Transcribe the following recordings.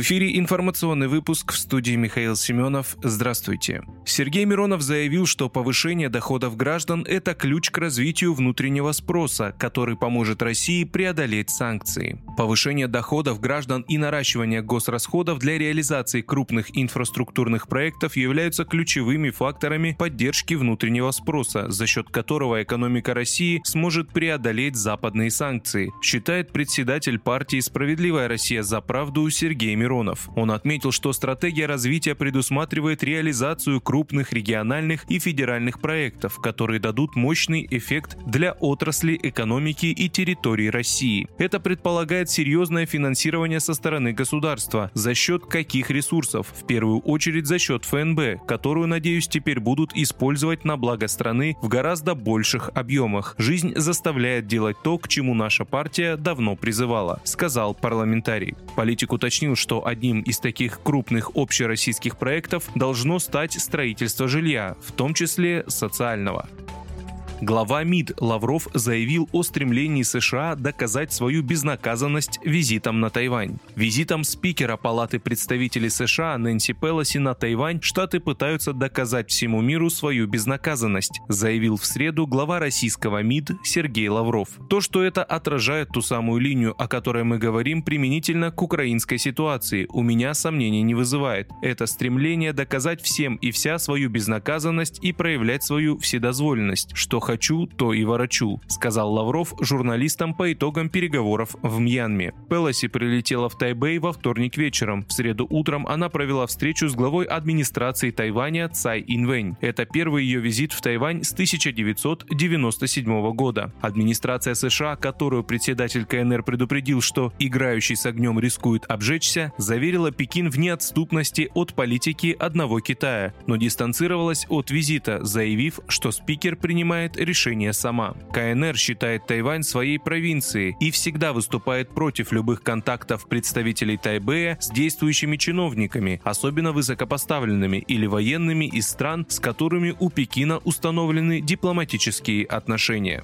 В эфире информационный выпуск в студии Михаил Семенов. Здравствуйте. Сергей Миронов заявил, что повышение доходов граждан – это ключ к развитию внутреннего спроса, который поможет России преодолеть санкции. Повышение доходов граждан и наращивание госрасходов для реализации крупных инфраструктурных проектов являются ключевыми факторами поддержки внутреннего спроса, за счет которого экономика России сможет преодолеть западные санкции, считает председатель партии «Справедливая Россия за правду» Сергей Миронов. Он отметил, что стратегия развития предусматривает реализацию крупных региональных и федеральных проектов, которые дадут мощный эффект для отрасли экономики и территории России. Это предполагает серьезное финансирование со стороны государства. За счет каких ресурсов? В первую очередь за счет ФНБ, которую, надеюсь, теперь будут использовать на благо страны в гораздо больших объемах. Жизнь заставляет делать то, к чему наша партия давно призывала, сказал парламентарий. Политик уточнил, что одним из таких крупных общероссийских проектов должно стать строительство жилья, в том числе социального. Глава МИД Лавров заявил о стремлении США доказать свою безнаказанность визитом на Тайвань. Визитом спикера Палаты представителей США Нэнси Пелоси на Тайвань Штаты пытаются доказать всему миру свою безнаказанность, заявил в среду глава российского МИД Сергей Лавров. То, что это отражает ту самую линию, о которой мы говорим применительно к украинской ситуации, у меня сомнений не вызывает. Это стремление доказать всем и вся свою безнаказанность и проявлять свою вседозволенность, что хочу, то и ворочу», сказал Лавров журналистам по итогам переговоров в Мьянме. Пелоси прилетела в Тайбэй во вторник вечером. В среду утром она провела встречу с главой администрации Тайваня Цай Инвэнь. Это первый ее визит в Тайвань с 1997 года. Администрация США, которую председатель КНР предупредил, что играющий с огнем рискует обжечься, заверила Пекин в неотступности от политики одного Китая, но дистанцировалась от визита, заявив, что спикер принимает решение сама. КНР считает Тайвань своей провинцией и всегда выступает против любых контактов представителей Тайбэя с действующими чиновниками, особенно высокопоставленными или военными из стран, с которыми у Пекина установлены дипломатические отношения.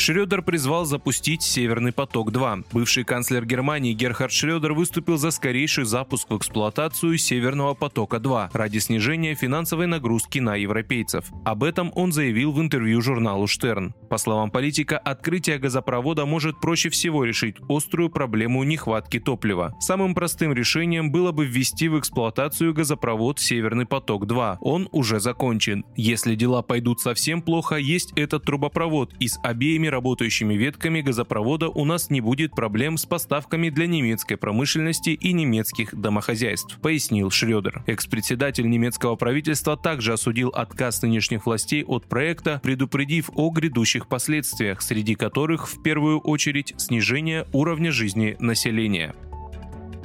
Шрёдер призвал запустить «Северный поток-2». Бывший канцлер Германии Герхард Шрёдер выступил за скорейший запуск в эксплуатацию «Северного потока-2» ради снижения финансовой нагрузки на европейцев. Об этом он заявил в интервью журналу «Штерн». По словам политика, открытие газопровода может проще всего решить острую проблему нехватки топлива. Самым простым решением было бы ввести в эксплуатацию газопровод «Северный поток-2». Он уже закончен. Если дела пойдут совсем плохо, есть этот трубопровод и с обеими работающими ветками газопровода у нас не будет проблем с поставками для немецкой промышленности и немецких домохозяйств, пояснил Шредер. Экс-председатель немецкого правительства также осудил отказ нынешних властей от проекта, предупредив о грядущих последствиях, среди которых в первую очередь снижение уровня жизни населения.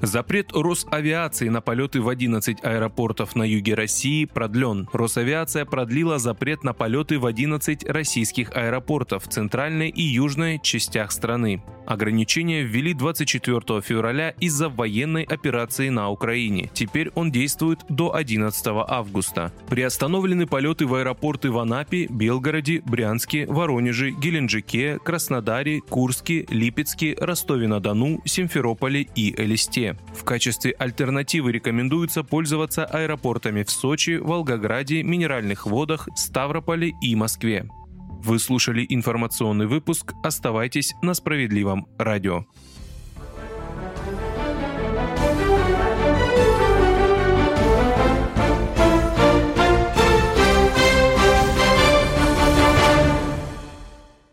Запрет Росавиации на полеты в 11 аэропортов на юге России продлен. Росавиация продлила запрет на полеты в 11 российских аэропортов в центральной и южной частях страны. Ограничения ввели 24 февраля из-за военной операции на Украине. Теперь он действует до 11 августа. Приостановлены полеты в аэропорты в Анапе, Белгороде, Брянске, Воронеже, Геленджике, Краснодаре, Курске, Липецке, Ростове-на-Дону, Симферополе и Элисте. В качестве альтернативы рекомендуется пользоваться аэропортами в Сочи, Волгограде, Минеральных водах, Ставрополе и Москве. Вы слушали информационный выпуск. Оставайтесь на справедливом радио.